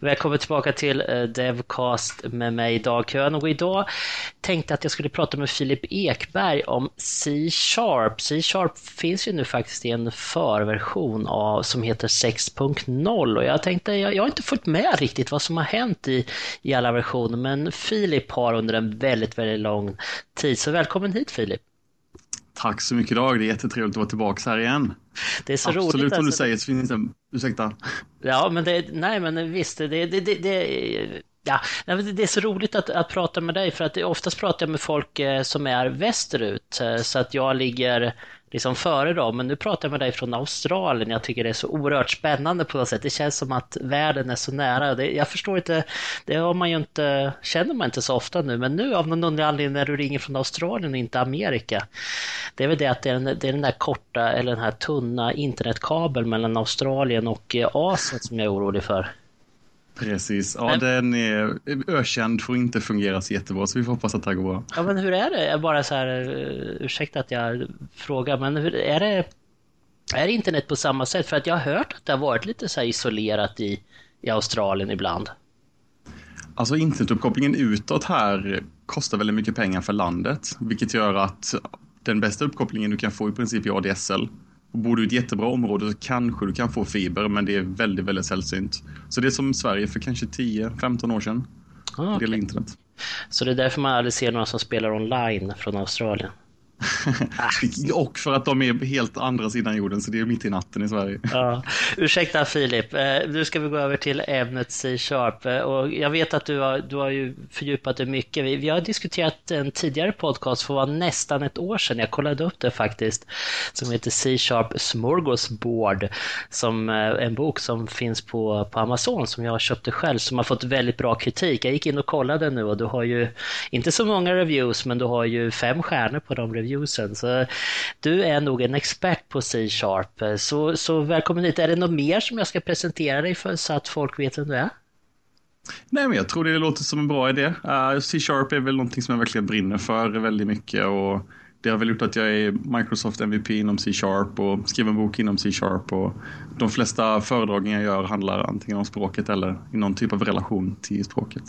Välkommen tillbaka till eh, Devcast med mig Dag Kön och idag tänkte att jag skulle prata med Filip Ekberg om C-sharp. C-sharp finns ju nu faktiskt i en förversion av som heter 6.0 och jag tänkte, jag, jag har inte följt med riktigt vad som har hänt i, i alla versioner men Filip har under en väldigt, väldigt lång tid. Så välkommen hit Filip! Tack så mycket Dag, det är jättetrevligt att vara tillbaka här igen. Det är så Absolut roligt. som du alltså. säger så finns det, ursäkta. Ja, men det, nej men visst, det, det, det, det Ja, det är så roligt att, att prata med dig för att oftast pratar jag med folk eh, som är västerut eh, så att jag ligger liksom före dem. Men nu pratar jag med dig från Australien. Jag tycker det är så oerhört spännande på något sätt. Det känns som att världen är så nära. Det, jag förstår inte, det har man ju inte, känner man inte så ofta nu. Men nu av någon underlig anledning när du ringer från Australien och inte Amerika. Det är väl det att det är, den, det är den där korta eller den här tunna internetkabeln mellan Australien och eh, Asien som jag är orolig för. Precis, ja Men- den är ökänd för att inte fungera så jättebra så vi får hoppas att det här går bra. Ja men hur är det? Jag bara så här, eh, ursäkta att jag frågar, men hur, är det är internet på samma sätt? För att jag har hört att det har varit lite så här isolerat i, i Australien ibland. Alltså internetuppkopplingen utåt här kostar väldigt mycket pengar för landet, vilket gör att den bästa uppkopplingen du kan få i princip är ADSL. Och bor du i ett jättebra område så kanske du kan få fiber, men det är väldigt, väldigt sällsynt. Så det är som Sverige för kanske 10-15 år sedan. Ah, gäller internet. Så det är därför man aldrig ser några som spelar online från Australien. Och för att de är helt andra sidan jorden, så det är mitt i natten i Sverige. Ja. Ursäkta Filip, Eh, nu ska vi gå över till ämnet C-sharp. Eh, Och jag vet att du har, du har ju fördjupat dig mycket. Vi, vi har diskuterat en tidigare podcast för var nästan ett år sedan. Jag kollade upp det faktiskt. Som heter C-sharp Smorgasbord. Som eh, en bok som finns på, på Amazon som jag köpte själv. Som har fått väldigt bra kritik. Jag gick in och kollade nu och du har ju inte så många reviews men du har ju fem stjärnor på de reviewsen. Så du är nog en expert på C-sharp. Så, så välkommen hit. Är det något mer som jag ska presentera dig för så att folk vet vem du är? Nej, men jag tror det låter som en bra idé. Eh, uh, C-sharp är väl någonting som jag verkligen brinner för väldigt mycket och det har väl gjort att jag är Microsoft MVP inom C-sharp och skriver en bok inom C-sharp och de flesta föredragningar jag gör handlar antingen om språket eller i någon typ av relation till språket.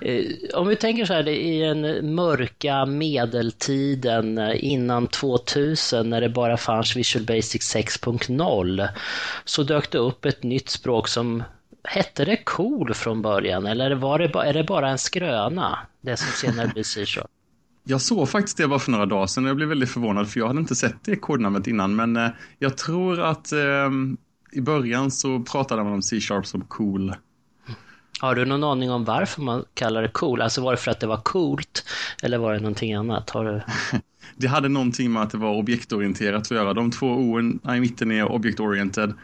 Eh, om vi tänker så här, det är mörka medeltiden eh, innan 2000 när det bara fanns Visual Basic 6.0 så dök det upp ett nytt språk som Hette det cool från början eller var det, är det bara en skröna? Det som senare blir C-sharp. Jag såg faktiskt det bara för några dagar sedan och jag blev väldigt förvånad för jag hade inte sett det kodnamnet innan men eh, jag tror att eh, i början så pratade man om C-sharp som cool. Har du någon aning om varför man kallar det cool? Alltså var det för att det var coolt eller var det någonting annat? Har du... Det hade någonting med att det var objektorienterat att göra. De två orden i mitten är object-oriented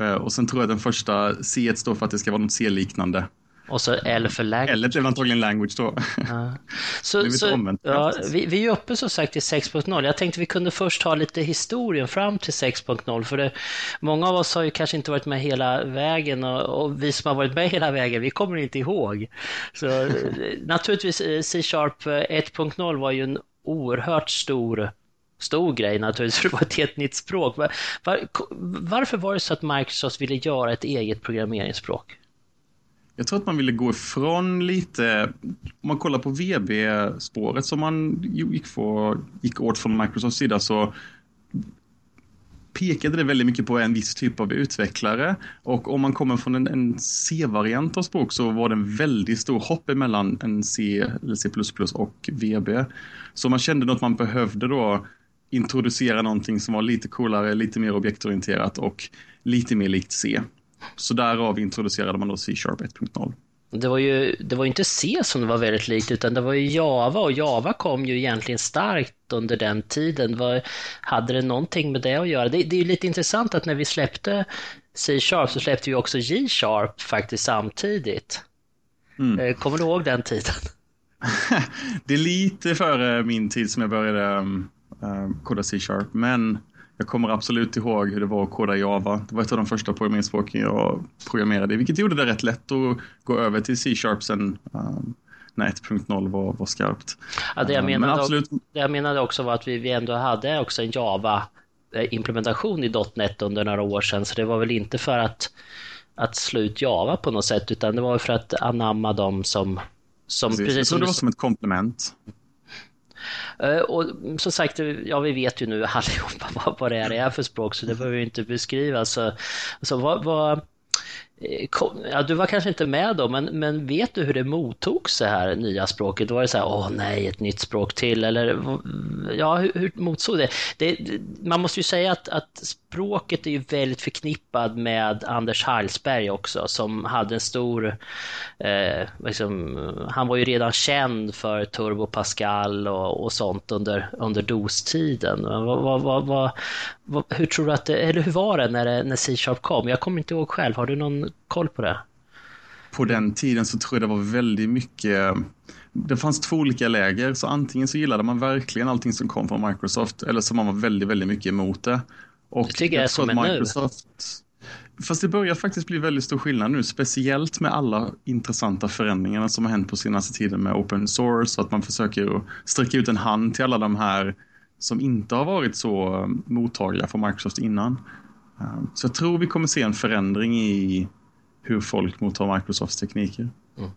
eh, och sen tror jag att den första C står för att det ska vara något C-liknande. Och så L för language. Eller blev antagligen language då. Ja. Så, så, ja, vi, vi är ju uppe som sagt till 6.0. Jag tänkte vi kunde först ta lite historien fram till 6.0 för det, många av oss har ju kanske inte varit med hela vägen och, och vi som har varit med hela vägen, vi kommer inte ihåg. Så eh, naturligtvis eh, C-sharp eh, 1.0 var ju en oerhört stor Stor grej naturligtvis, för det var ett helt nytt språk. Var, var, varför var det så att Microsoft ville göra ett eget programmeringsspråk? Jag tror att man ville gå ifrån lite, om man kollar på VB-spåret som man gick, för, gick åt från Microsofts sida så pekade det väldigt mycket på en viss typ av utvecklare och om man kommer från en, en C-variant av språk så var det en väldigt stor hopp emellan en C, eller C++ och VB. Så man kände nog att man behövde då introducera någonting som var lite coolare, lite mer objektorienterat och lite mer likt C. Så därav introducerade man då C-sharp 1.0. Det var ju det var inte C som det var väldigt likt utan det var ju Java och Java kom ju egentligen starkt under den tiden. Var, hade det någonting med det att göra? Det, det är ju lite intressant att när vi släppte C-sharp så släppte vi också G-sharp faktiskt samtidigt. Mm. Eh, Kommer du ihåg den tiden? det är lite före min tid som jag började um, um, koda C-sharp, men jag kommer absolut ihåg hur det var att koda Java. Det var ett av de första programmeringsspråken jag programmerade vilket gjorde det rätt lätt att gå över till C-sharp sen um, när 1.0 var, var skarpt. Ja, det, jag Um, menade, men absolut, det jag menade också var att vi, vi ändå hade också en Java-implementation i .NET under några år sedan så det var väl inte för att att slå ut Java på något sätt, utan det var för att anamma dem som... som precis. precis jag tror det var som ett komplement. Eh, och som sagt, ja vi vet ju nu allihopa vad, vad det är för språk så det behöver vi inte beskriva. Så, så vad, vad, eh, Kom, ja, du var kanske inte med då, men, men vet du hur det mottogs det här nya språket? Var det så här, åh nej, ett nytt språk till? Eller ja, hur, hur motsåg det? det? Man måste ju säga att, att språket är ju väldigt förknippad med Anders Hallsberg också, som hade en stor, eh, liksom, han var ju redan känd för Turbo Pascal och, och sånt under, under DOS-tiden. Hur tror du att det, eller hur var det när, när C-sharp kom? Jag kommer inte ihåg själv, har du någon koll på det? På den tiden så tror jag det var väldigt mycket det fanns två olika läger, så antingen så gillade man verkligen allting som kom från Microsoft eller så man var väldigt, väldigt mycket emot det. Och det tycker jag är som är Microsoft, nu. Fast det börjar faktiskt bli väldigt stor skillnad nu, speciellt med alla intressanta förändringarna som har hänt på senaste tiden med open source, och att man försöker sträcka ut en hand till alla de här som inte har varit så mottagliga för Microsoft innan. Ehm, så jag tror vi kommer se en förändring i hur folk mottar Microsofts tekniker. Mm.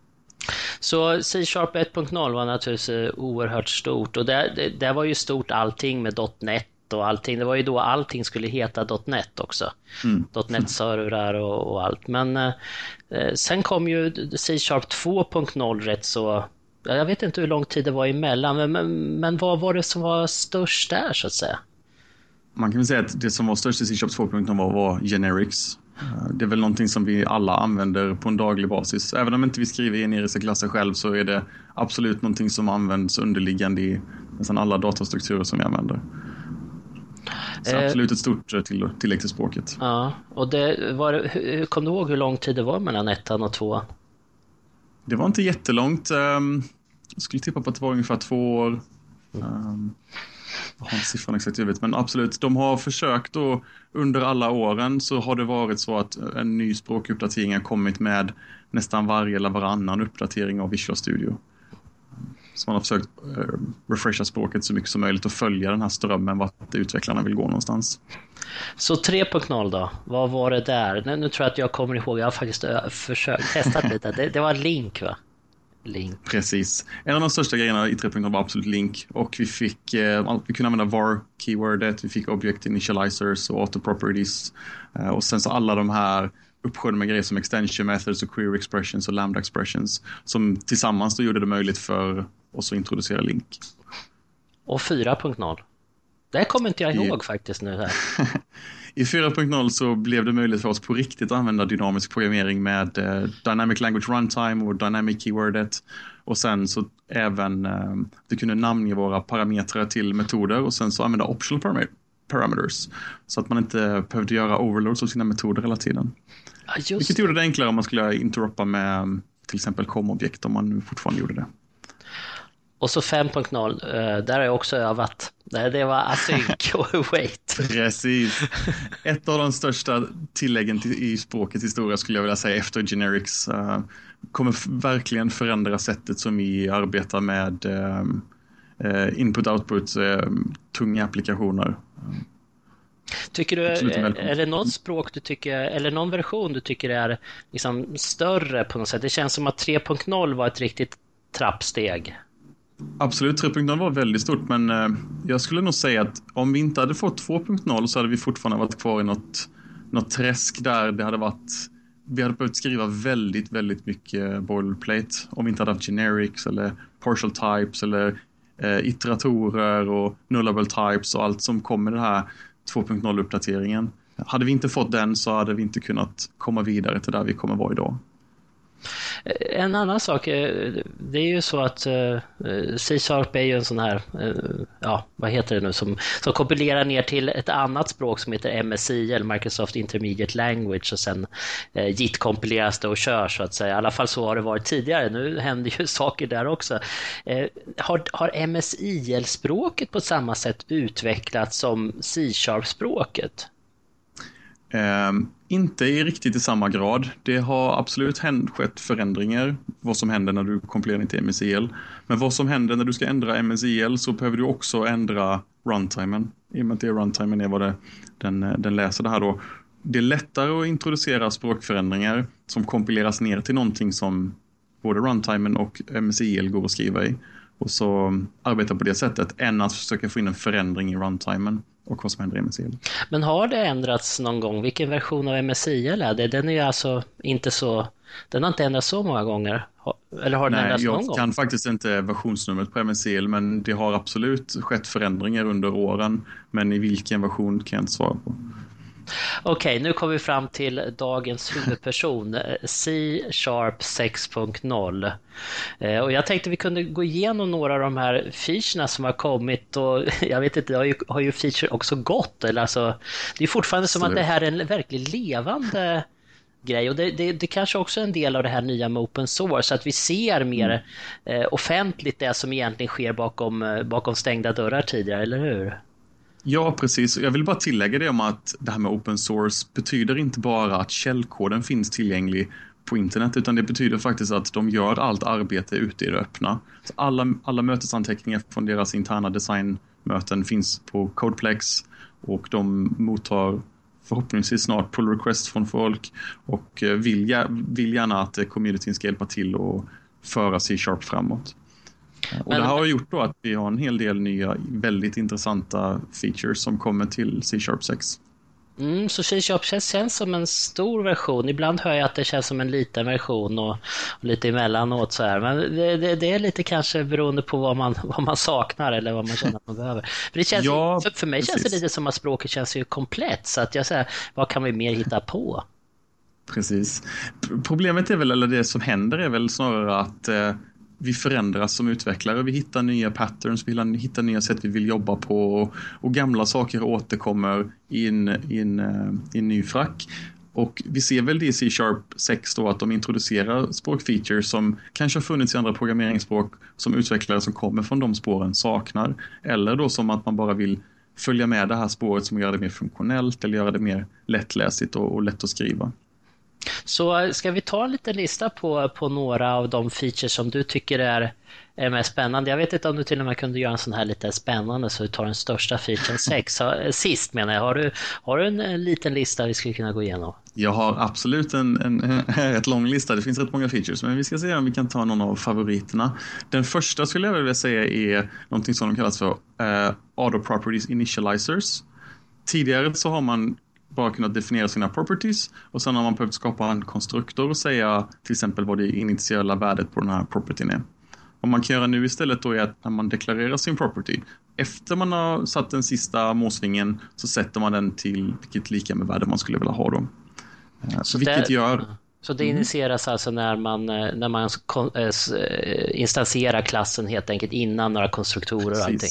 Så C-sharp 1.0 var naturligtvis eh, oerhört stort och det, det, var ju stort allting med .NET och allting. Det var ju då allting skulle heta .NET också. Mm. .NET-servrar och, och, allt. Men eh, eh sen kom ju C-sharp 2.0 rätt så jag vet inte hur lång tid det var emellan, men, men, men vad var det som var störst där så att säga? Man kan väl säga att det som var störst i C-sharp 2.0 var, var generics. Eh, det är väl någonting som vi alla använder på en daglig basis. Även om inte vi skriver generiska klasser själv så är det absolut någonting som används underliggande i nästan alla datastrukturer som vi använder. Eh, absolut ett stort tillägg till språket. Ja, och det var, hur, kom du ihåg hur lång tid det var mellan ettan och tvåan? Det var inte jättelångt. Ehm, jag skulle tippa på att det var ungefär två år. Um, jag har inte siffran exakt huvudet, men absolut. De har försökt och under alla åren så har det varit så att en ny språkuppdatering har kommit med nästan varje eller varannan uppdatering av Visual Studio. Så man har försökt uh, refresha språket så mycket som möjligt och följa den här strömmen vart utvecklarna vill gå någonstans. Så 3.0 då, vad var det där? Nu, nu, tror jag att jag kommer ihåg, jag har faktiskt försökt testat lite. Det, det var Link va? Link. Precis. En av de största grejerna i 3.0 var absolut Link. Och vi fick, eh, vi kunde använda var-keywordet, vi fick object initializers och auto properties. Eh, och sen så alla de här uppsjön med grejer som extension methods och query expressions och lambda expressions. Som tillsammans då gjorde det möjligt för oss att introducera Link. Och 4.0? Det kommer inte jag ihåg I, faktiskt nu här. I 4.0 så blev det möjligt för oss på riktigt att använda dynamisk programmering med eh, Dynamic Language Runtime och Dynamic Keywordet. Och sen så även, eh, vi kunde namnge våra parametrar till metoder och sen så använda optional parameters. Så att man inte behövde göra overloads av sina metoder hela tiden. Ja, Vilket gjorde det enklare om man skulle interoppa med till exempel com-objekt om man fortfarande gjorde det. Och så 5.0, eh, där har jag också övat. Det var async och wait. Precis. Ett av de största tilläggen i språkets historia skulle jag vilja säga efter generics. Uh, kommer verkligen förändra sättet som vi arbetar med uh, input-output, uh, tunga applikationer. Tycker du, är det något språk du tycker, eller någon version du tycker är liksom större på något sätt? Det känns som att 3.0 var ett riktigt trappsteg. Absolut, 3.0 var väldigt stort, men eh, jag skulle nog säga att om vi inte hade fått 2.0 så hade vi fortfarande varit kvar i något, något träsk där det hade varit vi hade behövt skriva väldigt, väldigt mycket boilerplate om vi inte hade haft generics eller partial types eller eh, iteratorer och nullable types och allt som kommer i den här 2.0-uppdateringen. Hade vi inte fått den så hade vi inte kunnat komma vidare till där vi kommer vara idag. Eh, en annan sak, eh, det är ju så att eh, C-sharp är ju en sån här, ja vad heter det nu, som, som kompilerar ner till ett annat språk som heter MSI, eller Microsoft Intermediate Language och sen uh, JIT kompileras det och kör så att säga. I alla fall så har det varit tidigare, nu händer ju saker där också. Har, har MSIL-språket på samma sätt utvecklats som C-sharp-språket? Um inte i riktigt i samma grad. Det har absolut hänt, skett förändringar, vad som händer när du kompilerar till MSIL. Men vad som händer när du ska ändra MSIL så behöver du också ändra runtimen. I och med att det runtimen är vad det, den, eh, den läser det här då. det är lättare att introducera språkförändringar som kompileras ner till någonting som både runtimen och MSIL går att skriva i. Och så arbeta på det sättet än att försöka få in en förändring i runtimen och vad som händer i MSIL. Men har det ändrats någon gång? Vilken version av MSIL är det? Den är ju alltså inte så... Den har inte ändrats så många gånger. Eller har den Nej, ändrats någon gång? jag kan faktiskt inte versionsnumret på MSIL men det har absolut skett förändringar under åren. Men i vilken version kan jag inte svara på. Okej, nu kommer vi fram till dagens huvudperson, C-sharp 6.0. Eh, och jag tänkte vi kunde gå igenom några av de här featurerna som har kommit och jag vet inte, det har ju, har ju feature också gått. Eller alltså, det är fortfarande som att det här är en verkligen levande grej och det, det, det kanske också är en del av det här nya med open source, så att vi ser mer mm. eh, offentligt det som egentligen sker bakom, eh, bakom stängda dörrar tidigare, eller hur? Ja, precis. Jag vill bara tillägga det om att det här med open source betyder inte bara att källkoden finns tillgänglig på internet, utan det betyder faktiskt att de gör allt arbete ute i det öppna. Så alla, alla mötesanteckningar från deras interna designmöten finns på Codeplex och de mottar förhoppningsvis snart pull request från folk och eh, vill, vill gärna att eh, communityn ska hjälpa till och föra C-sharp framåt. Och Men, det har gjort då att vi har en hel del nya väldigt intressanta features som kommer till C-sharp 6. Mm, så C-sharp känns som en stor version. Ibland hör jag att det känns som en liten version och, och lite emellanåt så här. Men det, det, det, är lite kanske beroende på vad man, vad man saknar eller vad man känner att man behöver. För, det känns, ja, för, för mig precis. känns det lite som att språket känns ju komplett. Så att jag säger, vad kan vi mer hitta på? Precis. Problemet är väl, eller det som händer är väl snarare att eh, vi förändras som utvecklare. Vi hittar nya patterns, vi hittar nya sätt vi vill jobba på och, och gamla saker återkommer i en, i, en, eh, i en ny frack. Och vi ser väl det i C-sharp 6 då att de introducerar språkfeatures som kanske har funnits i andra programmeringsspråk som utvecklare som kommer från de spåren saknar. Eller då som att man bara vill följa med det här spåret som gör det mer funktionellt eller göra det mer lättläsigt och, och lätt att skriva. Så ska vi ta en liten lista på, på några av de features som du tycker är, är mest spännande? Jag vet inte om du till och med kunde göra en sån här lite spännande så du tar den största featuren sex. Sist menar jag, har du, har du en, en liten lista vi skulle kunna gå igenom? Jag har absolut en, en, en rätt lång lista, det finns rätt många features, men vi ska se om vi kan ta någon av favoriterna. Den första skulle jag vilja säga är någonting som de kallas för uh, Auto Properties Initializers. Tidigare så har man bara kunnat definiera sina properties och sen har man behövt skapa en konstruktor och säga till exempel vad det initiala värdet på den här propertyn är. Vad man kan göra nu istället då är att när man deklarerar sin property, efter man har satt den sista måsvingen så sätter man den till vilket lika med värde man skulle vilja ha då. Eh, så vilket gör så det mm. initieras mm. alltså när man, eh, när man eh, eh, instansierar klassen helt enkelt innan några konstruktorer och allting.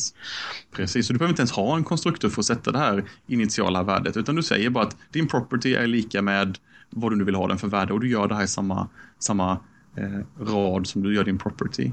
Precis, så du behöver inte ens ha en konstruktor för att sätta det här initiala värdet, utan du säger bara att din property är lika med vad du nu vill ha den för värde och du gör det här i samma, samma eh, rad som du gör din property.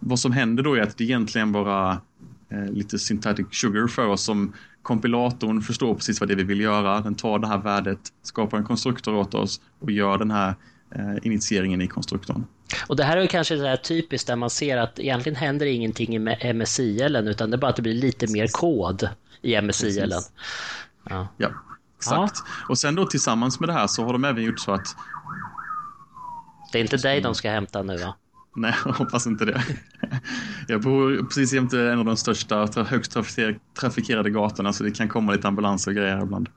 Vad som händer då är att det egentligen bara eh, lite synthetic sugar för oss som kompilatorn förstår precis vad det är vi vill göra. Den tar det här värdet, skapar en konstruktor åt oss och gör den här eh, initieringen i konstruktorn. Och det här är kanske det här typiskt där man ser att egentligen händer ingenting i MSIL utan det är bara att det blir lite mer kod i MSIL. Ja. ja, exakt. Ja. Och sen då tillsammans med det här så har de även gjort så att det är inte dig de ska hämta nu va? Nej, jag hoppas inte det. Jag bor precis jämte en av de största, högst trafikerade gatorna så det kan komma lite ambulanser och grejer ibland.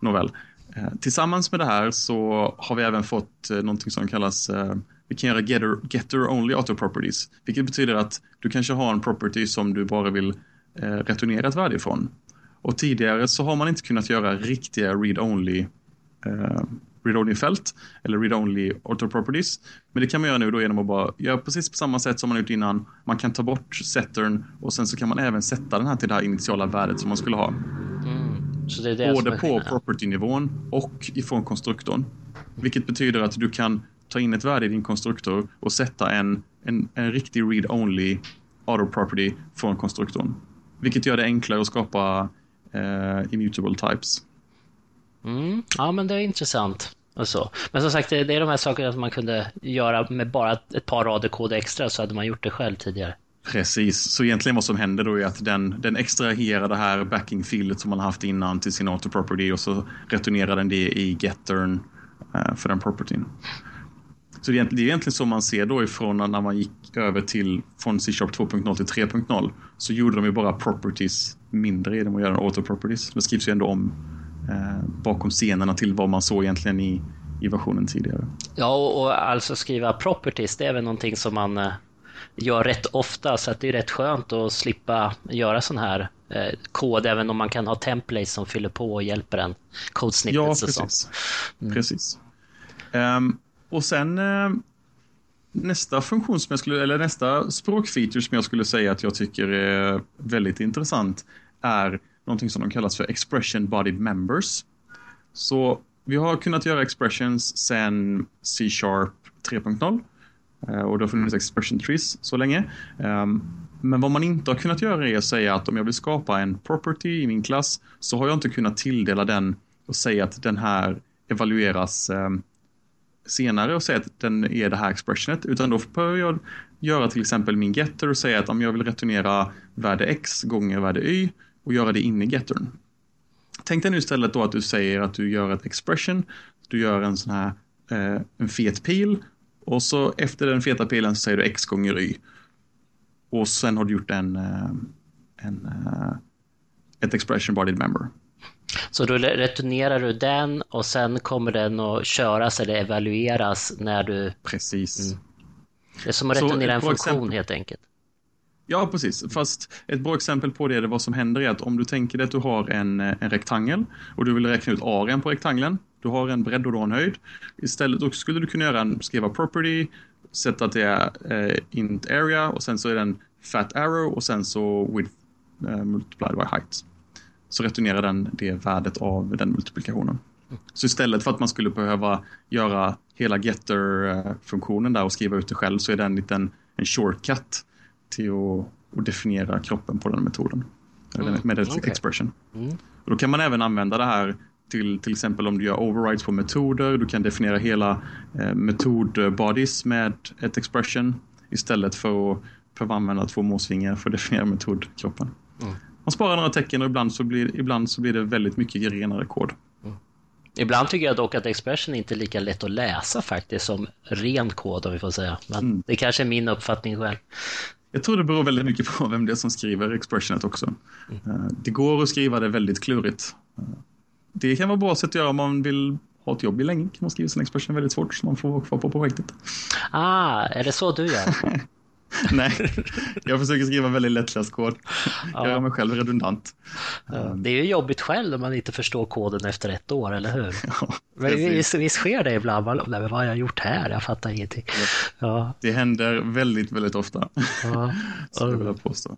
Nåväl. Eh, tillsammans med det här så har vi även fått eh, någonting som kallas eh, vi kan göra getter, getter only auto properties, vilket betyder att du kanske har en property som du bara vill returnera ett värde ifrån. Och tidigare så har man inte kunnat göra riktiga read-only read-only-fält eller read-only auto-properties. Men det kan man göra nu då genom att bara göra precis på samma sätt som man gjort innan. Man kan ta bort settern och sen så kan man även sätta den här till det här initiala värdet som man skulle ha. Mm. Så det är det Både på property-nivån och ifrån konstruktorn. Vilket betyder att du kan ta in ett värde i din konstruktor och sätta en, en, en riktig read-only auto-property från konstruktorn. Vilket gör det enklare att skapa uh, immutable types. Mm. Ja, men det är intressant. Och så. Men som sagt, det är de här sakerna som man kunde göra med bara ett par rader kod extra så hade man gjort det själv tidigare. Precis, så egentligen vad som händer då är att den, den extraherar det här backing-filet som man haft innan till sin auto-property och så returnerar den det i gettern eh, för den propertyn. Så det är egentligen så man ser då ifrån när man gick över till från C-sharp 2.0 till 3.0 så gjorde de ju bara properties mindre genom att göra auto-properties. Det skrivs ju ändå om bakom scenerna till vad man såg egentligen i, i versionen tidigare. Ja, och, och alltså skriva properties, det är väl någonting som man eh, gör rätt ofta så att det är rätt skönt att slippa göra sån här eh, kod även om man kan ha templates som fyller på och hjälper en. Code ja, precis. Mm. precis. Um, och sen eh, nästa funktion som jag skulle, eller nästa språkfeature som jag skulle säga att jag tycker är väldigt intressant är någonting som de kallas för expression bodied members. Så vi har kunnat göra expressions sen C-sharp 3.0 eh, och det har funnits expression trees så länge. Ehm, men vad man inte har kunnat göra är att säga att om jag vill skapa en property i min klass så har jag inte kunnat tilldela den och säga att den här evalueras ehm, senare och säga att den är det här expressionet, utan då behöver jag göra till exempel min getter och säga att om jag vill returnera värde x gånger värde y och göra det inne i gettern. Tänk dig nu istället då att du säger att du gör ett expression, du gör en sån här eh, en fet pil och så efter den feta pilen så säger du x gånger y. Och sen har du gjort en, eh, en, eh, ett expression bodied member. Så då returnerar du den och sen kommer den att köras eller evalueras när du... Precis. Mm. Det är som att returnera en funktion exempel... helt enkelt. Ja, precis. Fast ett bra exempel på det, är vad som händer är att om du tänker dig att du har en, eh, en rektangel och du vill räkna ut arean på rektangeln. Du har en bredd och du har en höjd. Istället då skulle du kunna göra en, skriva property, sätta att det är eh, int area och sen så är den fat arrow och sen så width eh, multiplied by height så returnerar den det värdet av den multiplikationen. Så istället för att man skulle behöva göra hela getter-funktionen eh, där och skriva ut det själv så är det en liten en shortcut till att, att definiera kroppen på den metoden. Mm. Med okay. expression. Mm. Och då kan man även använda det här till till exempel om du gör overrides på metoder. Du kan definiera hela eh, metodbodies med ett expression istället för att behöva använda två måsvingar för att definiera metodkroppen. Mm. Man sparar några tecken och ibland så blir, ibland så blir det väldigt mycket renare kod. Mm. Ibland tycker jag dock att expression inte är lika lätt att läsa faktiskt som ren kod om vi får säga. Men mm. det kanske är min uppfattning själv. Jag tror det beror väldigt mycket på vem det är som skriver expressionet också. Mm. Det går att skriva det väldigt klurigt. Eh, det kan vara bra sätt att göra om man vill ha ett jobb i länge. Kan man skriva sin expression väldigt svårt så man får vara kvar på projektet. Ah, är det så du gör? Nej, jag försöker skriva väldigt lättläst kod. Ja. Göra mig själv redundant. Ja, det är ju jobbigt själv om man inte förstår koden efter ett år, eller hur? Ja, visst, visst sker det ibland? Nej, vad har jag gjort här? Jag fattar ingenting. Ja. Det händer väldigt, väldigt ofta. Ja. Så vill jag påstå.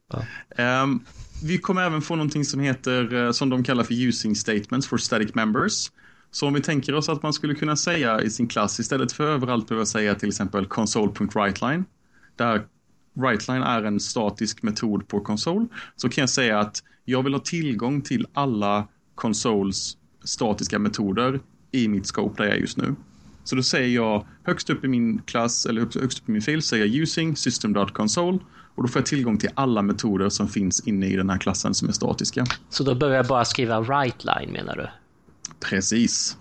Um, vi kommer även få någonting som heter, eh, som de kallar för using statements for static members. Så om vi tänker oss att man skulle kunna säga i sin klass, istället för överallt behöva säga till exempel console.writeline, där WriteLine är en statisk metod på konsol så kan jag säga att jag vill ha tillgång till alla konsols statiska metoder i mitt scope där jag är just nu. Så då säger jag högst upp i min klass eller högst upp i min fil säger jag using system.console och då får jag tillgång till alla metoder som finns inne i den här klassen som är statiska. Så då behöver jag bara skriva WriteLine menar du? Precis.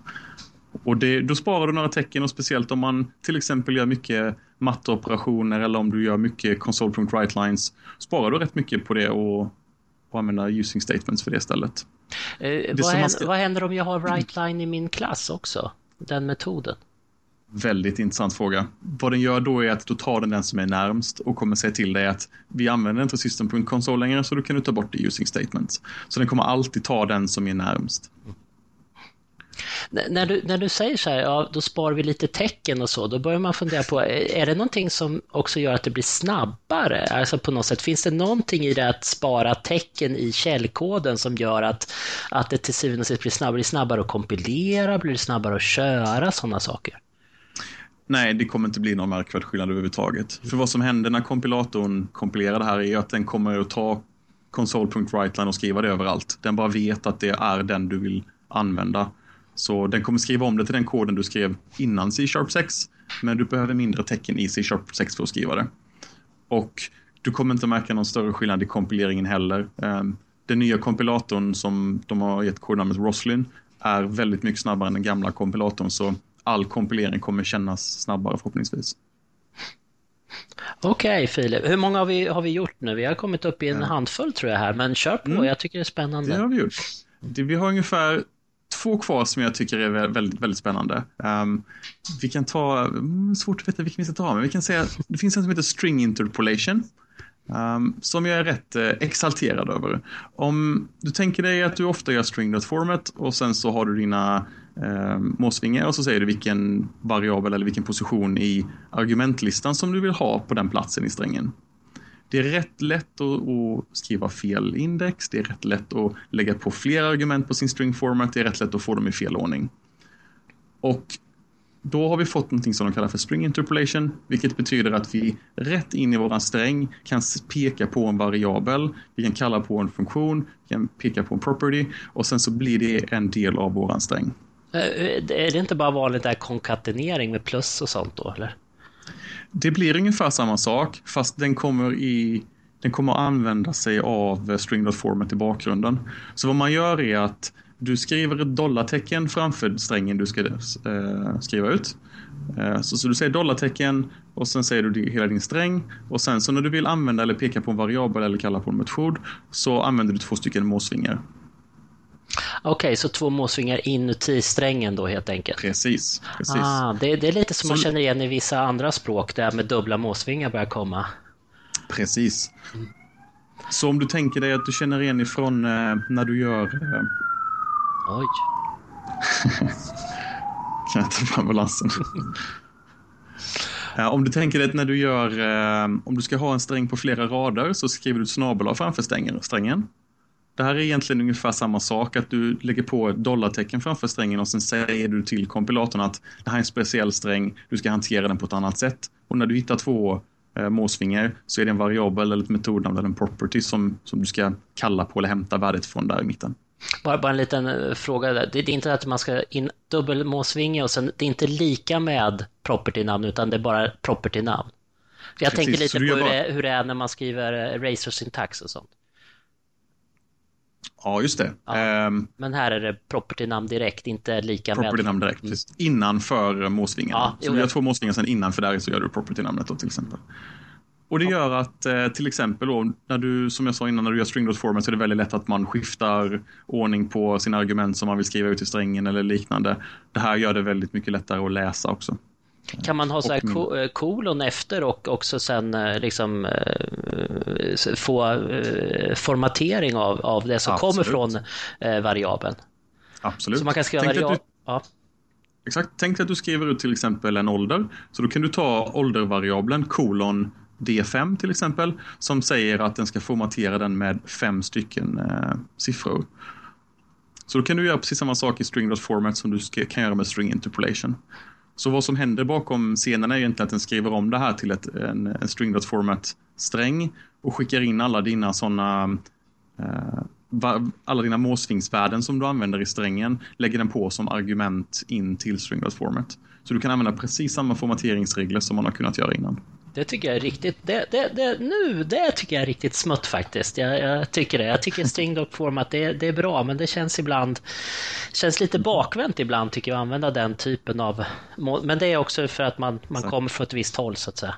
Och det, då sparar du några tecken och speciellt om man till exempel gör mycket matteoperationer eller om du gör mycket console.writelines sparar du rätt mycket på det och, och använder using statements för det istället. Eh, det vad, händer, ska... vad, händer, om jag har writeline i min klass också? Den metoden? Väldigt intressant fråga. Vad den gör då är att då tar den den som är närmst och kommer säga till dig att vi använder inte system.console längre så då kan du ta bort det using statements. Så den kommer alltid ta den som är närmst. Mm. När du, när du säger så här, ja då sparar vi lite tecken och så, då börjar man fundera på, är det någonting som också gör att det blir snabbare? Alltså på något sätt, finns det någonting i det att spara tecken i källkoden som gör att, att det till syvende och sist blir snabbare? Blir det snabbare att kompilera? Blir det snabbare att köra? Sådana saker? Nej, det kommer inte bli någon märkvärd skillnad överhuvudtaget. För vad som händer när kompilatorn kompilerar det här är att den kommer att ta console.writeline och skriva det överallt. Den bara vet att det är den du vill använda. Så den kommer skriva om det till den koden du skrev innan C-sharp 6. Men du behöver mindre tecken i C-sharp 6 för att skriva det. Och Du kommer inte märka någon större skillnad i kompileringen heller. Um, den nya kompilatorn som de har gett kodnamnet Roslyn är väldigt mycket snabbare än den gamla kompilatorn så all kompilering kommer kännas snabbare förhoppningsvis. Okej okay, Filip, hur många har vi, har vi gjort nu? Vi har kommit upp i en ja. handfull tror jag här, men kör på, mm. jag tycker det är spännande. Det har vi gjort. Vi har ungefär två kvar som jag tycker är väldigt, väldigt spännande. Um, vi kan ta, mm, svårt att veta vilken vi ska ta, men vi kan säga, det finns en som heter String Interpolation. Um, som jag är rätt uh, exalterad över. Om du tänker dig att du ofta gör string.format och sen så har du dina uh, målsvingar och så säger du vilken variabel eller vilken position i argumentlistan som du vill ha på den platsen i strängen. Det är rätt lätt att, att, skriva fel index, det är rätt lätt att lägga på fler argument på sin string format, det är rätt lätt att få dem i fel ordning. Och då har vi fått någonting som de kallar för string interpolation, vilket betyder att vi rätt in i våran sträng kan peka på en variabel, vi kan kalla på en funktion, vi kan peka på en property och sen så blir det en del av våran sträng. Eh, eh, är det inte bara vanligt där konkatenering med plus och sånt då, eller? Det blir ungefär samma sak, fast den kommer i den kommer att använda sig av eh, string.format i bakgrunden. Så vad man gör är att du skriver ett dollartecken framför strängen du ska eh, skriva ut. Eh, så, så, du säger dollartecken och sen säger du hela din sträng och sen så när du vill använda eller peka på en variabel eller kalla på en metod så använder du två stycken målsvingar. Okej, okay, så två måsvingar inuti strängen då helt enkelt? Precis. precis. Ah, det, det är lite som så... man känner igen i vissa andra språk där med dubbla måsvingar börjar komma. Precis. Så om du tänker dig att du känner igen ifrån eh, när du gör... Eh... Oj. kan jag ta fram balansen? Ja, om du tänker dig att när du gör, eh, om du ska ha en sträng på flera rader så skriver du snabel framför strängen. Det här är egentligen ungefär samma sak, att du lägger på dollartecken framför strängen och sen säger du till kompilatorn att det här är en speciell sträng, du ska hantera den på ett annat sätt. Och när du hittar två eh, måsvingar så är det en variabel eller ett metodnamn eller en property som, som du ska kalla på eller hämta värdet från där i mitten. Bara, bara en liten eh, fråga där. Det är inte att man ska in dubbelmåsvinge och sen, det är inte lika med property-namn utan det är bara property-namn. Jag Precis, tänker lite på hur, bara... det, hur det är när man skriver eh, razor syntax och sånt. Ja, just det. Ja. Um, men här är det property-namn direkt, inte lika property med... Property-namn direkt, mm. precis. Innanför måsvingarna. Ja, så du gör två måsvingar, sen innanför där så gör du property-namnet då till exempel. Och det gör att eh, till exempel då, när du, som jag sa innan, när du gör string.format så är det väldigt lätt att man skiftar ordning på sina argument som man vill skriva ut i strängen eller liknande. Det här gör det väldigt mycket lättare att läsa också. Kan man ha så här eh, kolon efter och också sen eh, liksom eh, få formatering av, av det som Absolut. kommer från variabeln? Absolut. Så man kan skriva variabel... Ja. Exakt. Tänk att du skriver ut till exempel en ålder. Så då kan du ta åldervariabeln kolon D5 till exempel som säger att den ska formatera den med fem stycken eh, siffror. Så då kan du göra precis samma sak i string.format som du kan göra med string interpolation. Så vad som händer bakom scenen är egentligen att den skriver om det här till ett, en, en string.format-sträng och skickar in alla dina sådana eh, alla dina måsvingsvärden som du använder i strängen lägger den på som argument in till string.format. Så du kan använda precis samma formateringsregler som man har kunnat göra innan. Det tycker jag är riktigt, det, det, det, nu, det tycker jag är riktigt smutt faktiskt. Jag, jag tycker det. Jag tycker string dock format, det, det är bra, men det känns ibland, känns lite bakvänt ibland tycker jag att använda den typen av, men det är också för att man, man kommer från ett visst håll så att säga.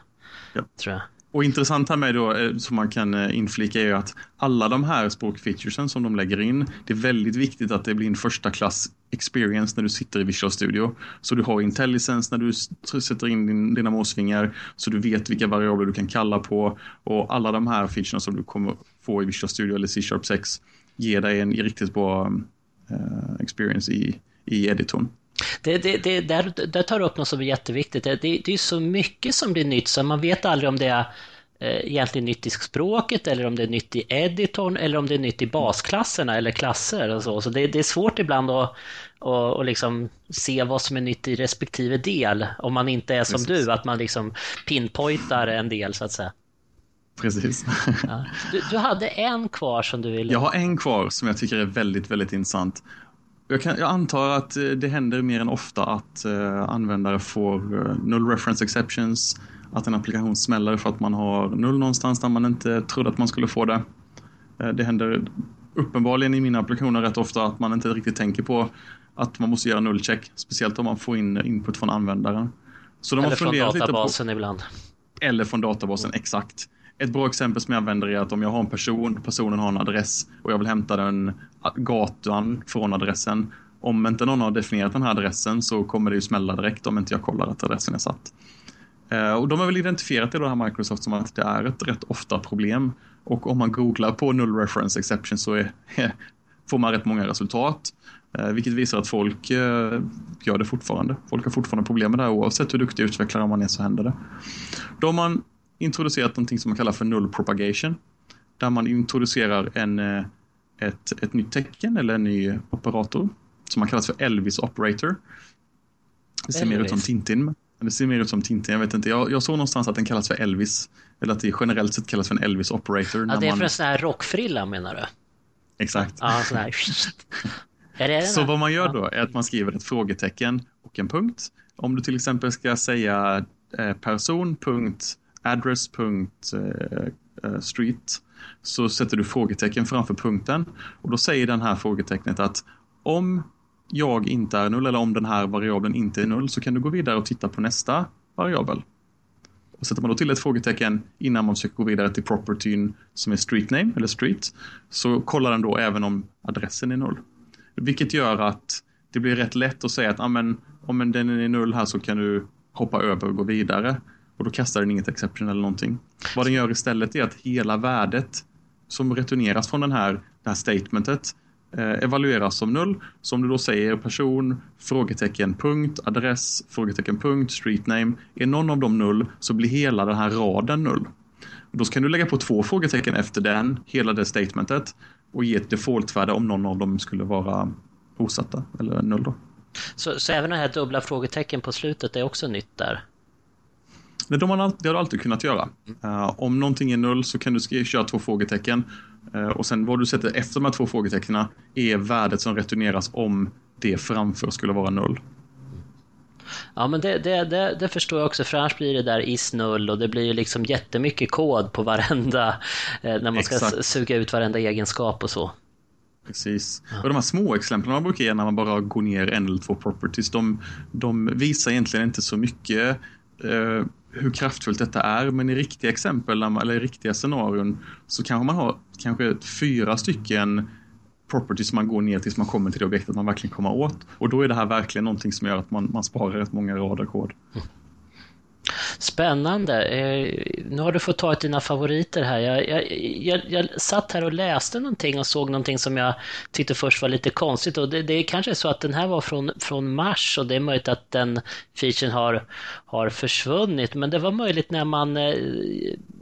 Ja. Tror jag. Och intressant här med då, eh, som man kan eh, inflika är att alla de här språkfeaturesen som de lägger in, det är väldigt viktigt att det blir en första klass experience när du sitter i Visual Studio. Så du har intelligence när du sätter in din, dina måsvingar, så du vet vilka variabler du kan kalla på och alla de här featuresen som du kommer få i Visual Studio eller C-sharp 6 ger dig en riktigt bra uh, experience i, i editorn. Det, det, det, där, där tar du upp något som är jätteviktigt. Det, det, det är så mycket som blir nytt så man vet aldrig om det är eh, egentligen nytt i språket eller om det är nytt i editorn eller om det är nytt i basklasserna eller klasser och så. Så det, det är svårt ibland att och, och liksom se vad som är nytt i respektive del om man inte är som Precis. du, att man liksom pinpointar en del så att säga. Precis. Ja. Du, du, hade en kvar som du ville... Jag har en kvar som jag tycker är väldigt, väldigt intressant. Jag, kan, jag, antar att eh, det händer mer än ofta att uh, användare får uh, null reference exceptions, att en applikation smäller för att man har null någonstans där man inte trodde att man skulle få det. Eh, det händer uppenbarligen i mina applikationer rätt ofta att man inte riktigt tänker på att man måste göra nullcheck, speciellt om man får in input från användaren. Så de Eller har från databasen på, ibland. Eller från databasen, mm. exakt. Ett bra exempel som jag använder är att om jag har en person, personen har en adress och jag vill hämta den gatan från adressen. Om inte någon har definierat den här adressen så kommer det ju smälla direkt om inte jag kollar att adressen är satt. Eh, och de har väl identifierat det då här Microsoft som att det är ett rätt ofta problem. Och om man googlar på null reference exception så är, får man rätt många resultat. Eh, vilket visar att folk eh, gör det fortfarande. Folk har fortfarande problem med det här oavsett hur duktig utvecklare man är så händer det. Då har man introducerat någonting som man kallar för null propagation. Där man introducerar en, ett, ett nytt tecken eller en ny operator som man kallar för Elvis operator. Det ser Elvis. mer ut som Tintin. Det ser mer ut som Tintin, jag vet inte. Jag, jag såg någonstans att den kallas för Elvis. Eller att det generellt sett kallas för en Elvis operator. Ja, det är man... för en sån här rockfrilla menar du? Exakt. Ja, sån här... är det Så vad man gör då är att man skriver ett frågetecken och en punkt. Om du till exempel ska säga eh, person, punkt, address.street eh, eh, så sätter du frågetecken framför punkten och då säger den här frågetecknet att om jag inte är null eller om den här variabeln inte är null så kan du gå vidare och titta på nästa variabel. Och sätter man då till ett frågetecken innan man försöker gå vidare till propertyn som är street name eller street så kollar den då även om adressen är null. Vilket gör att det blir rätt lätt att säga att om den är null här så kan du hoppa över och gå vidare. Och då kastar den inget exception eller någonting. Vad den gör istället är att hela värdet som returneras från den här, det här statementet eh, evalueras som null. Så om du då säger person, frågetecken, punkt, adress, frågetecken, punkt, street name. Är någon av dem null så blir hela den här raden null. Då kan du lägga på två frågetecken efter den, hela det statementet och ge ett defaultvärde om någon av dem skulle vara osatta eller null. då. Så, så även det här dubbla frågetecken på slutet är också nytt där? Det, de har, det har du alltid kunnat göra. Uh, om någonting är null så kan du köra två frågetecken uh, och sen vad du sätter efter de här två frågetecknen är värdet som returneras om det framför skulle vara null. Ja men det, det, det, det, förstår jag också för annars blir det där is null och det blir ju liksom jättemycket kod på varenda, eh, när man ska Exakt. suga ut varenda egenskap och så. Precis. Ja. Och de här små exemplen man brukar ge när man bara går ner en eller två properties, de, de visar egentligen inte så mycket eh, hur kraftfullt detta är, men i riktiga exempel, eller i riktiga scenarion, så kanske man har kanske fyra stycken properties man går ner tills man kommer till det objektet man verkligen kommer åt. Och då är det här verkligen någonting som gör att man, man sparar rätt många rader kod. Mm. Spännande. Eh, nu har du fått ta ett dina favoriter här. Jag, jag, jag, jag, satt här och läste någonting och såg någonting som jag tyckte först var lite konstigt. Och det, det är kanske så att den här var från, från mars och det är möjligt att den featuren har, har försvunnit. Men det var möjligt när man eh,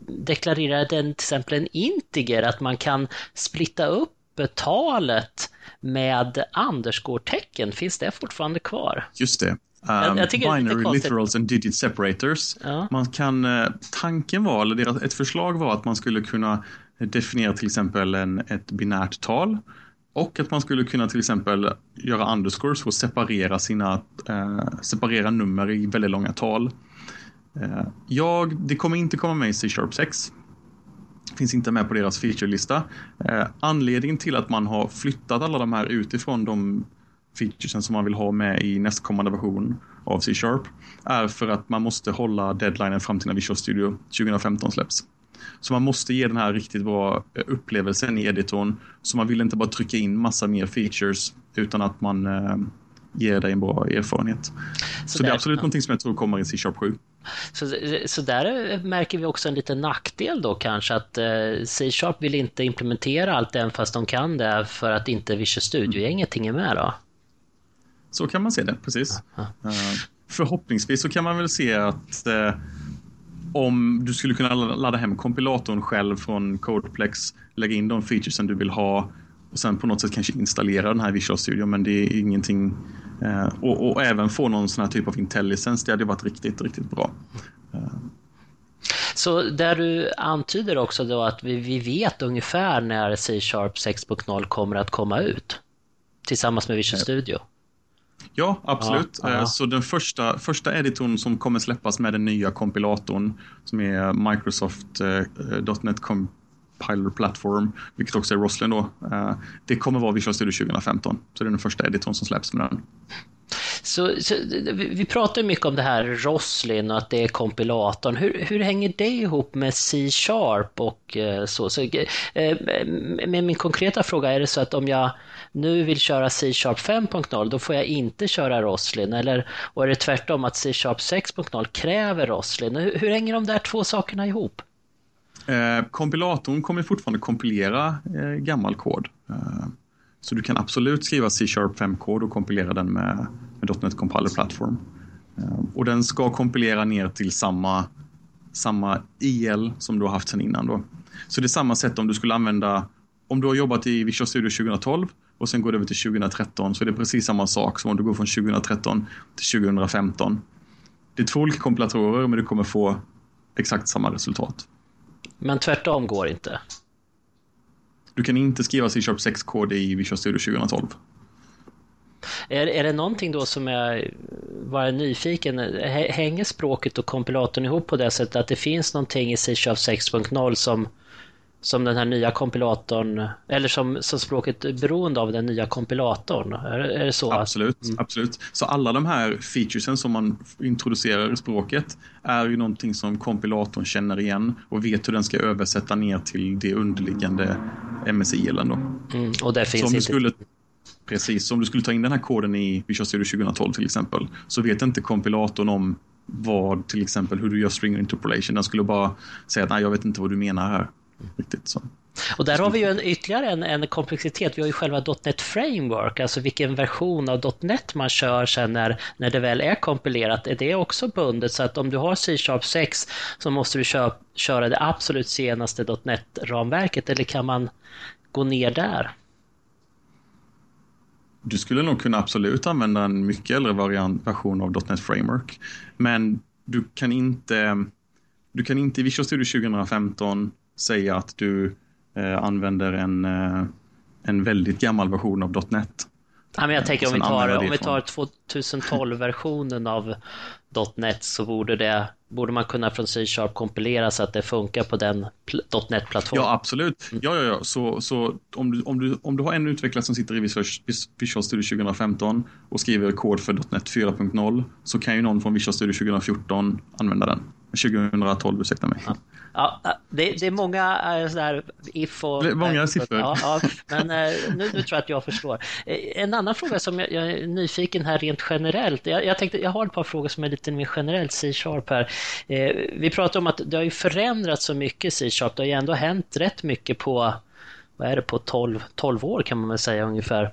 deklarerade en, till exempel en integer, att man kan splitta upp talet med underscore-tecken. Finns det fortfarande kvar? Just det. Um, jag, binary literals and digit separators. Ja. Man kan, eh, tanken var, eller ett förslag var att man skulle kunna definiera till exempel en, ett binärt tal och att man skulle kunna till exempel göra underscores och separera sina eh, separera nummer i väldigt långa tal. Eh, jag, det kommer inte komma med i C-sharp 6. Finns inte med på deras featurelista. Eh, anledningen till att man har flyttat alla de här utifrån de featuresen som man vill ha med i nästkommande version av C-sharp är för att man måste hålla deadlinen fram till när Visual Studio 2015 släpps. Så man måste ge den här riktigt bra eh, upplevelsen i editorn. Så man vill inte bara trycka in massa mer features utan att man eh, ger dig en bra erfarenhet. Så, så det är absolut ja. någonting som jag tror kommer i C-sharp 7. Så, så där märker vi också en liten nackdel då kanske att eh, C-sharp vill inte implementera allt även fast de kan det för att inte Visual Studio-gänget hänger med då? Så kan man se det, precis. Uh, förhoppningsvis så kan man väl se att uh, om du skulle kunna ladda hem kompilatorn själv från Codeplex, lägga in de features du vill ha och sen på något sätt kanske installera den här Visual Studio, men det är ingenting uh, och, och, även få någon sån här typ av intelligence, det hade varit riktigt, riktigt bra. Så där du antyder också då att vi, vi vet ungefär när C-sharp 6.0 kommer att komma ut? Tillsammans med Visual Studio? Ja, absolut. Ja, ja. Så den första, första editorn som kommer släppas med den nya kompilatorn som är Microsoft eh, .NET Compiler Platform, vilket också är Roslyn då. Eh, det kommer vara Visual Studio 2015. Så det är den första editorn som släpps med den. Så, så, vi pratar mycket om det här Roslyn och att det är kompilatorn. Hur, hur hänger det ihop med C-sharp och eh, så? så eh, med min konkreta fråga, är det så att om jag nu vill köra C-sharp 5.0 då får jag inte köra Roslin Eller och är det tvärtom att C-sharp 6.0 kräver Roslin? Hur, hur hänger de där två sakerna ihop? Eh, kompilatorn kommer fortfarande kompilera eh, gammal kod. Eh, så du kan absolut skriva C-sharp 5-kod och kompilera den med, med .NET Compiler Platform. Eh, och den ska kompilera ner till samma, samma IL som du har haft sedan innan. Då. Så det är samma sätt om du skulle använda, om du har jobbat i Visual Studio 2012 och sen går du över till 2013 så är det precis samma sak som om du går från 2013 till 2015. Det är två olika kompilatorer men du kommer få exakt samma resultat. Men tvärtom går inte? Du kan inte skriva C-sharp 6-kod i Visual Studio 2012. Är, är det någonting då som jag var nyfiken, hänger språket och kompilatorn ihop på det sättet att det finns någonting i C-sharp 6.0 som som den här nya kompilatorn, eller som, som språket är beroende av den nya kompilatorn? Är, är det så? Absolut, mm. absolut. Så alla de här featuresen som man introducerar i språket är ju någonting som kompilatorn känner igen och vet hur den ska översätta ner till det underliggande MSI-elen då. Mm, och det finns inte... Skulle, precis, om du skulle ta in den här koden i Visual Studio 2012 till exempel så vet inte kompilatorn om vad till exempel hur du gör string interpolation. Den skulle bara säga att nej, jag vet inte vad du menar här. Riktigt så. Och där har vi ju en, ytterligare en, en komplexitet. Vi har ju själva .NET Framework, alltså vilken version av .NET man kör sen när, när det väl är kompilerat. Är det också bundet så att om du har C-sharp 6 så måste du köra, köra det absolut senaste .NET-ramverket eller kan man gå ner där? Du skulle nog kunna absolut använda en mycket äldre variant, version av .NET Framework. Men du kan inte, du kan inte i Visual Studio 2015 säga att du eh, använder en, eh, en väldigt gammal version av .NET. Ja, men jag tänker om vi tar, om vi tar 2012-versionen av .NET så borde, det, borde man kunna från C-sharp kompilera så att det funkar på den .NET-plattformen. Ja, absolut. Mm. Ja, ja, ja. Så, så om, du, om, du, om du har en utvecklare som sitter i Visual, Visual Studio 2015 och skriver kod för .NET 4.0 så kan ju någon från Visual Studio 2014 använda den. 2012, ursäkta mig. Ja. Ja, det, det är många äh, sådär if och... Många siffror. Ja, ja, men äh, nu, nu, tror jag att jag förstår. Eh, en annan fråga som jag, jag är nyfiken här rent generellt. Jag, jag, tänkte, jag har ett par frågor som är lite mer generellt C-sharp här. Eh, vi pratar om att det har ju förändrats så mycket C-sharp. Det har ju ändå hänt rätt mycket på, vad är det, på 12, 12 år kan man väl säga ungefär.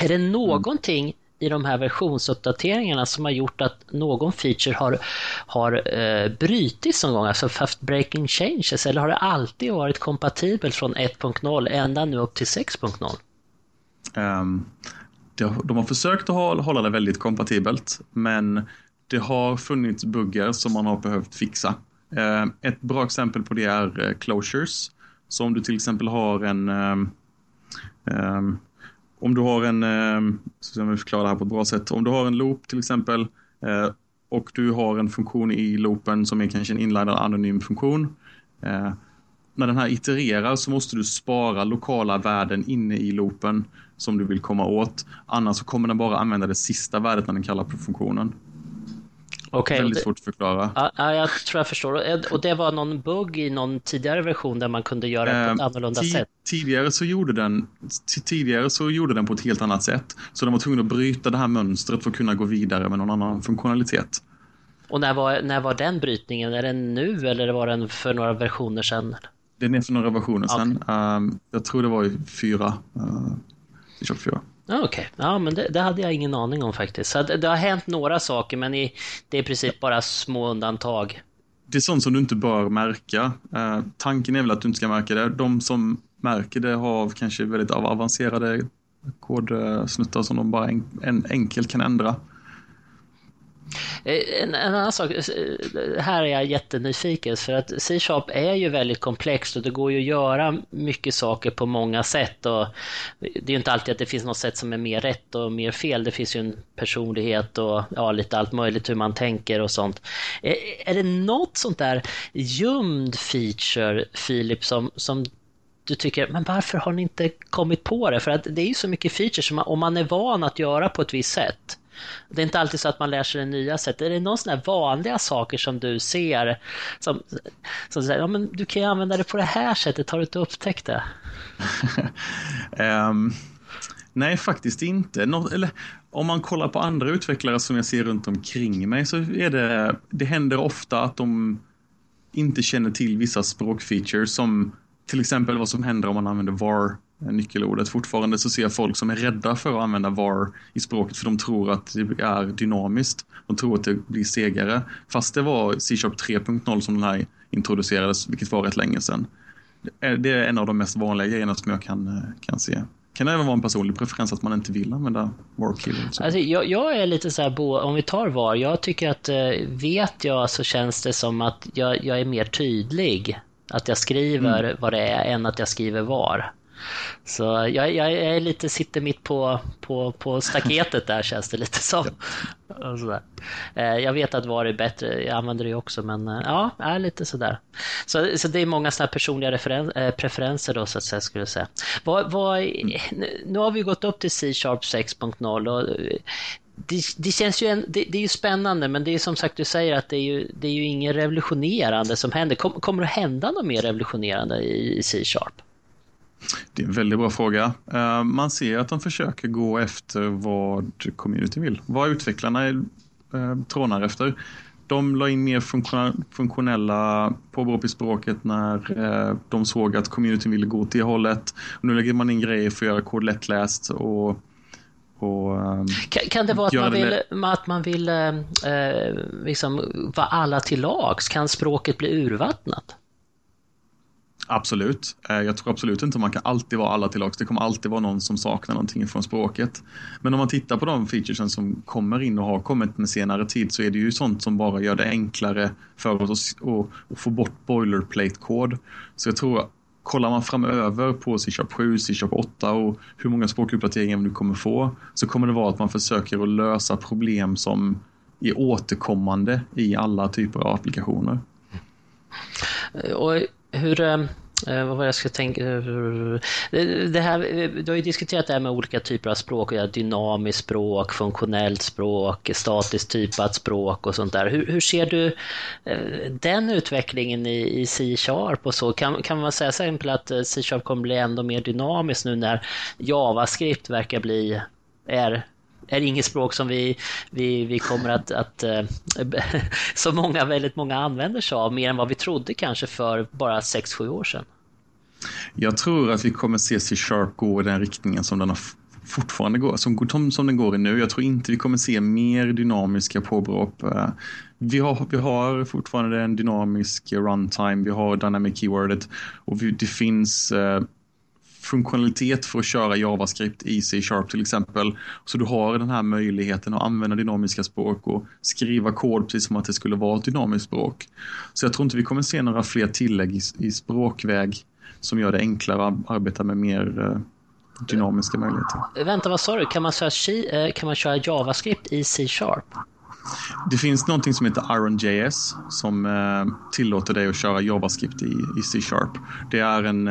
Är det någonting mm i de här versionsuppdateringarna som har gjort att någon feature har, har eh, brutits någon gång, alltså haft breaking changes, eller har det alltid varit kompatibelt från 1.0 ända nu upp till 6.0? Um, ehm, de har försökt att hålla det väldigt kompatibelt, men det har funnits buggar som man har behövt fixa. Uh, ett bra exempel på det är eh, closures. Så om du till exempel har en um, um, om du har en, eh, så ska jag förklara det här på ett bra sätt, om du har en loop till exempel eh, och du har en funktion i loopen som är kanske en inlinad anonym funktion. Eh, när den här itererar så måste du spara lokala värden inne i loopen som du vill komma åt. Annars så kommer den bara använda det sista värdet när den kallar på funktionen. Okay, Väldigt det, svårt att förklara. Ja, jag tror jag förstår. Och det var någon bugg i någon tidigare version där man kunde göra det på ett annorlunda sätt? Tidigare så, gjorde den, tidigare så gjorde den på ett helt annat sätt. Så de var tvungna att bryta det här mönstret för att kunna gå vidare med någon annan funktionalitet. Och när var, när var den brytningen? Är den nu eller var den för några versioner sedan? Den är för några versioner sedan. Okay. Um, jag tror det var i fyra. Uh, 24. Okej, okay. ja men det, det, hade jag ingen aning om faktiskt. Så det har hänt några saker men i, det är i princip bara små undantag. Det är sånt som du inte bör märka. Eh, tanken är väl att du inte ska märka det. De som märker det har kanske väldigt avancerade kodsnuttar som de bara en, en, enkelt kan ändra. Eh, en, en, annan sak, eh, här är jag jättenyfiken för att C-sharp är ju väldigt komplext och det går ju att göra mycket saker på många sätt och det är ju inte alltid att det finns något sätt som är mer rätt och mer fel. Det finns ju en personlighet och ja, lite allt möjligt hur man tänker och sånt. Är, är det något sånt där gömd feature, Filip, som, som du tycker, men varför har ni inte kommit på det? För att det är ju så mycket features som man, om man är van att göra på ett visst sätt det är inte alltid så att man lär sig det nya sättet. Är det några här vanliga saker som du ser som, som säger, ja men du kan ju använda det på det här sättet, har du inte upptäckt det? um, nej, faktiskt inte. Nå, eller, om man kollar på andra utvecklare som jag ser runt omkring mig så är det, det händer ofta att de inte känner till vissa språkfeatures som till exempel vad som händer om man använder var nyckelordet. Fortfarande så ser jag folk som är rädda för att använda var i språket för de tror att det är dynamiskt. De tror att det blir segare. Fast det var C-sharp 3.0 som den här introducerades, vilket var rätt länge sedan. Det är en av de mest vanliga grejerna som jag kan, kan se. Kan det även vara en personlig preferens att man inte vill använda var keyword? Alltså, jag, jag, är lite så här, om vi tar var, jag tycker att eh, vet jag så känns det som att jag, jag är mer tydlig. Att jag skriver mm. vad det är än att jag skriver var. Så jag, jag, är lite, sitter mitt på, på, på staketet där känns det lite som. Eh, jag vet att VAR är bättre, jag använder det också men eh, ja, är lite sådär. Så, så det är många sådana personliga referen, äh, preferenser då så att säga skulle jag säga. Vad, vad, nu har vi gått upp till C-sharp 6.0 och det, det, känns ju en, det, det, är ju spännande men det är som sagt du säger att det är ju, det är ju inget revolutionerande som händer. Kom, kommer det hända något mer revolutionerande i, i C-sharp? Det är en väldigt bra fråga. Eh, man ser att de försöker gå efter vad community vill. Vad utvecklarna eh, trånar efter. De la in mer funktionella påbrott i språket när eh, de såg att communityn ville gå åt det hållet. Nu lägger man in grejer för att göra kod lättläst och och, kan, kan, det vara att man vill, att man vill eh, liksom vara alla till lags? Kan språket bli urvattnat? Absolut. Eh, jag tror absolut inte man kan alltid vara alla till lags. Det kommer alltid vara någon som saknar någonting från språket. Men om man tittar på de featuresen som kommer in och har kommit med senare tid så är det ju sånt som bara gör det enklare för oss att, få bort boilerplate-kod. Så jag tror kollar man framöver på C-sharp 7, C-sharp 8 och hur många språkuppdateringar du kommer få så kommer det vara att man försöker att lösa problem som är återkommande i alla typer av applikationer. Och hur, eh, eh, vad var jag ska tänka? Eh, det här, du har ju diskuterat det här med olika typer av språk, dynamiskt språk, funktionellt språk, statiskt typat språk och sånt där. Hur, hur ser du den utvecklingen i, i C-sharp och så? Kan, kan man säga exempel att C-sharp kommer bli ändå mer dynamiskt nu när JavaScript verkar bli, är är inget språk som vi, vi, vi kommer att, att eh, så många, väldigt många använder sig av, mer än vad vi trodde kanske för bara 6-7 år sedan. Jag tror att vi kommer se C-sharp gå i den riktningen som den har fortfarande går, som, som den går i nu. Jag tror inte vi kommer se mer dynamiska påbrott. Eh, vi har, vi har fortfarande en dynamisk runtime, vi har dynamic keywordet och vi, det finns eh, funktionalitet för att köra JavaScript i C-sharp till exempel. Så du har den här möjligheten att använda dynamiska språk och skriva kod precis som att det skulle vara ett dynamiskt språk. Så jag tror inte vi kommer se några fler tillägg i, i språkväg som gör det enklare att arbeta med mer eh, dynamiska möjligheter. Vänta, vad sa du? Kan man köra, eh, kan man köra JavaScript i C-sharp? Det finns någonting som heter IronJS som eh, tillåter dig att köra JavaScript i, i C-sharp. Det är en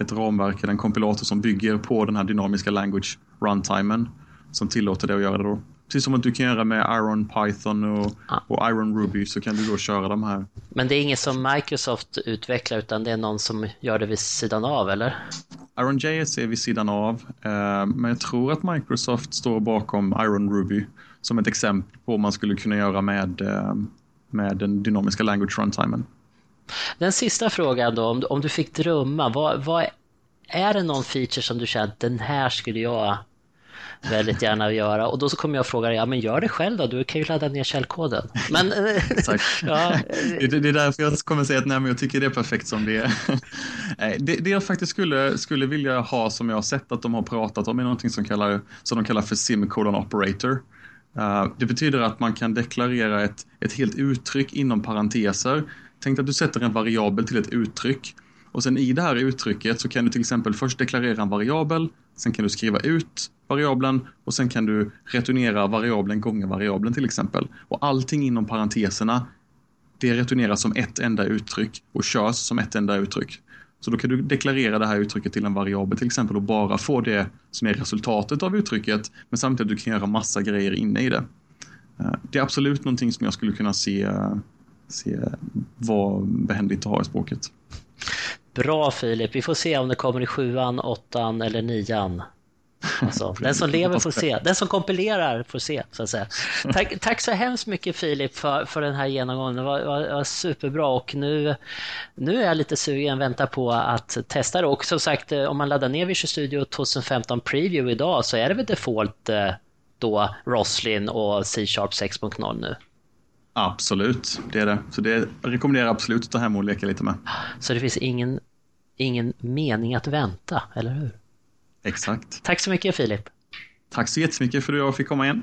ett ramverk eller en kompilator som bygger på den här dynamiska language runtimen som tillåter dig att göra det då. Precis som att du kan göra med Iron Python och, ah. och, Iron Ruby så kan du då köra de här. Men det är inget som Microsoft utvecklar utan det är någon som gör det vid sidan av eller? IronJS är vid sidan av eh, men jag tror att Microsoft står bakom Iron Ruby som ett exempel på vad man skulle kunna göra med, eh, med den dynamiska language runtimen. Den sista frågan då, om, om du fick drömma, vad, vad, är det någon feature som du känner att den här skulle jag väldigt gärna göra. Och då så kommer jag fråga dig, ja men gör det själv då, du kan ju ladda ner källkoden. Men, ja. det, det är därför jag kommer säga att nej, men jag tycker det är perfekt som det är. det, det jag faktiskt skulle, skulle vilja ha som jag har sett att de har pratat om är någonting som, kallar, som de kallar för semicolon operator. Uh, det betyder att man kan deklarera ett, ett helt uttryck inom parenteser. Tänk att du sätter en variabel till ett uttryck och sen i det här uttrycket så kan du till exempel först deklarera en variabel, sen kan du skriva ut variabeln och sen kan du returnera variabeln gånger variabeln till exempel. Och allting inom parenteserna det returneras som ett enda uttryck och körs som ett enda uttryck. Så då kan du deklarera det här uttrycket till en variabel till exempel och bara få det som är resultatet av uttrycket men samtidigt att du kan göra massa grejer inne i det. Eh, det är absolut någonting som jag skulle kunna se, eh, se var behändigt att ha i språket. Bra Filip, vi får se om det kommer i sjuan, åttan eller nian. Alltså, den som lever får se, den som kompilerar får se. Så att säga. Tack, tack så hemskt mycket Filip för, för den här genomgången, det var, var, var, superbra och nu, nu är jag lite sugen, väntar på att testa det. Och som sagt, eh, om man laddar ner Visual Studio 2015 Preview idag så är det väl default eh, då Roslin och C-sharp 6.0 nu? Absolut, det är det. Så det rekommenderar jag absolut att ta hem och leka lite med. Så det finns ingen, ingen mening att vänta, eller hur? Exakt. Tack så mycket Filip. Tack så jättemycket för att jag fick komma igen.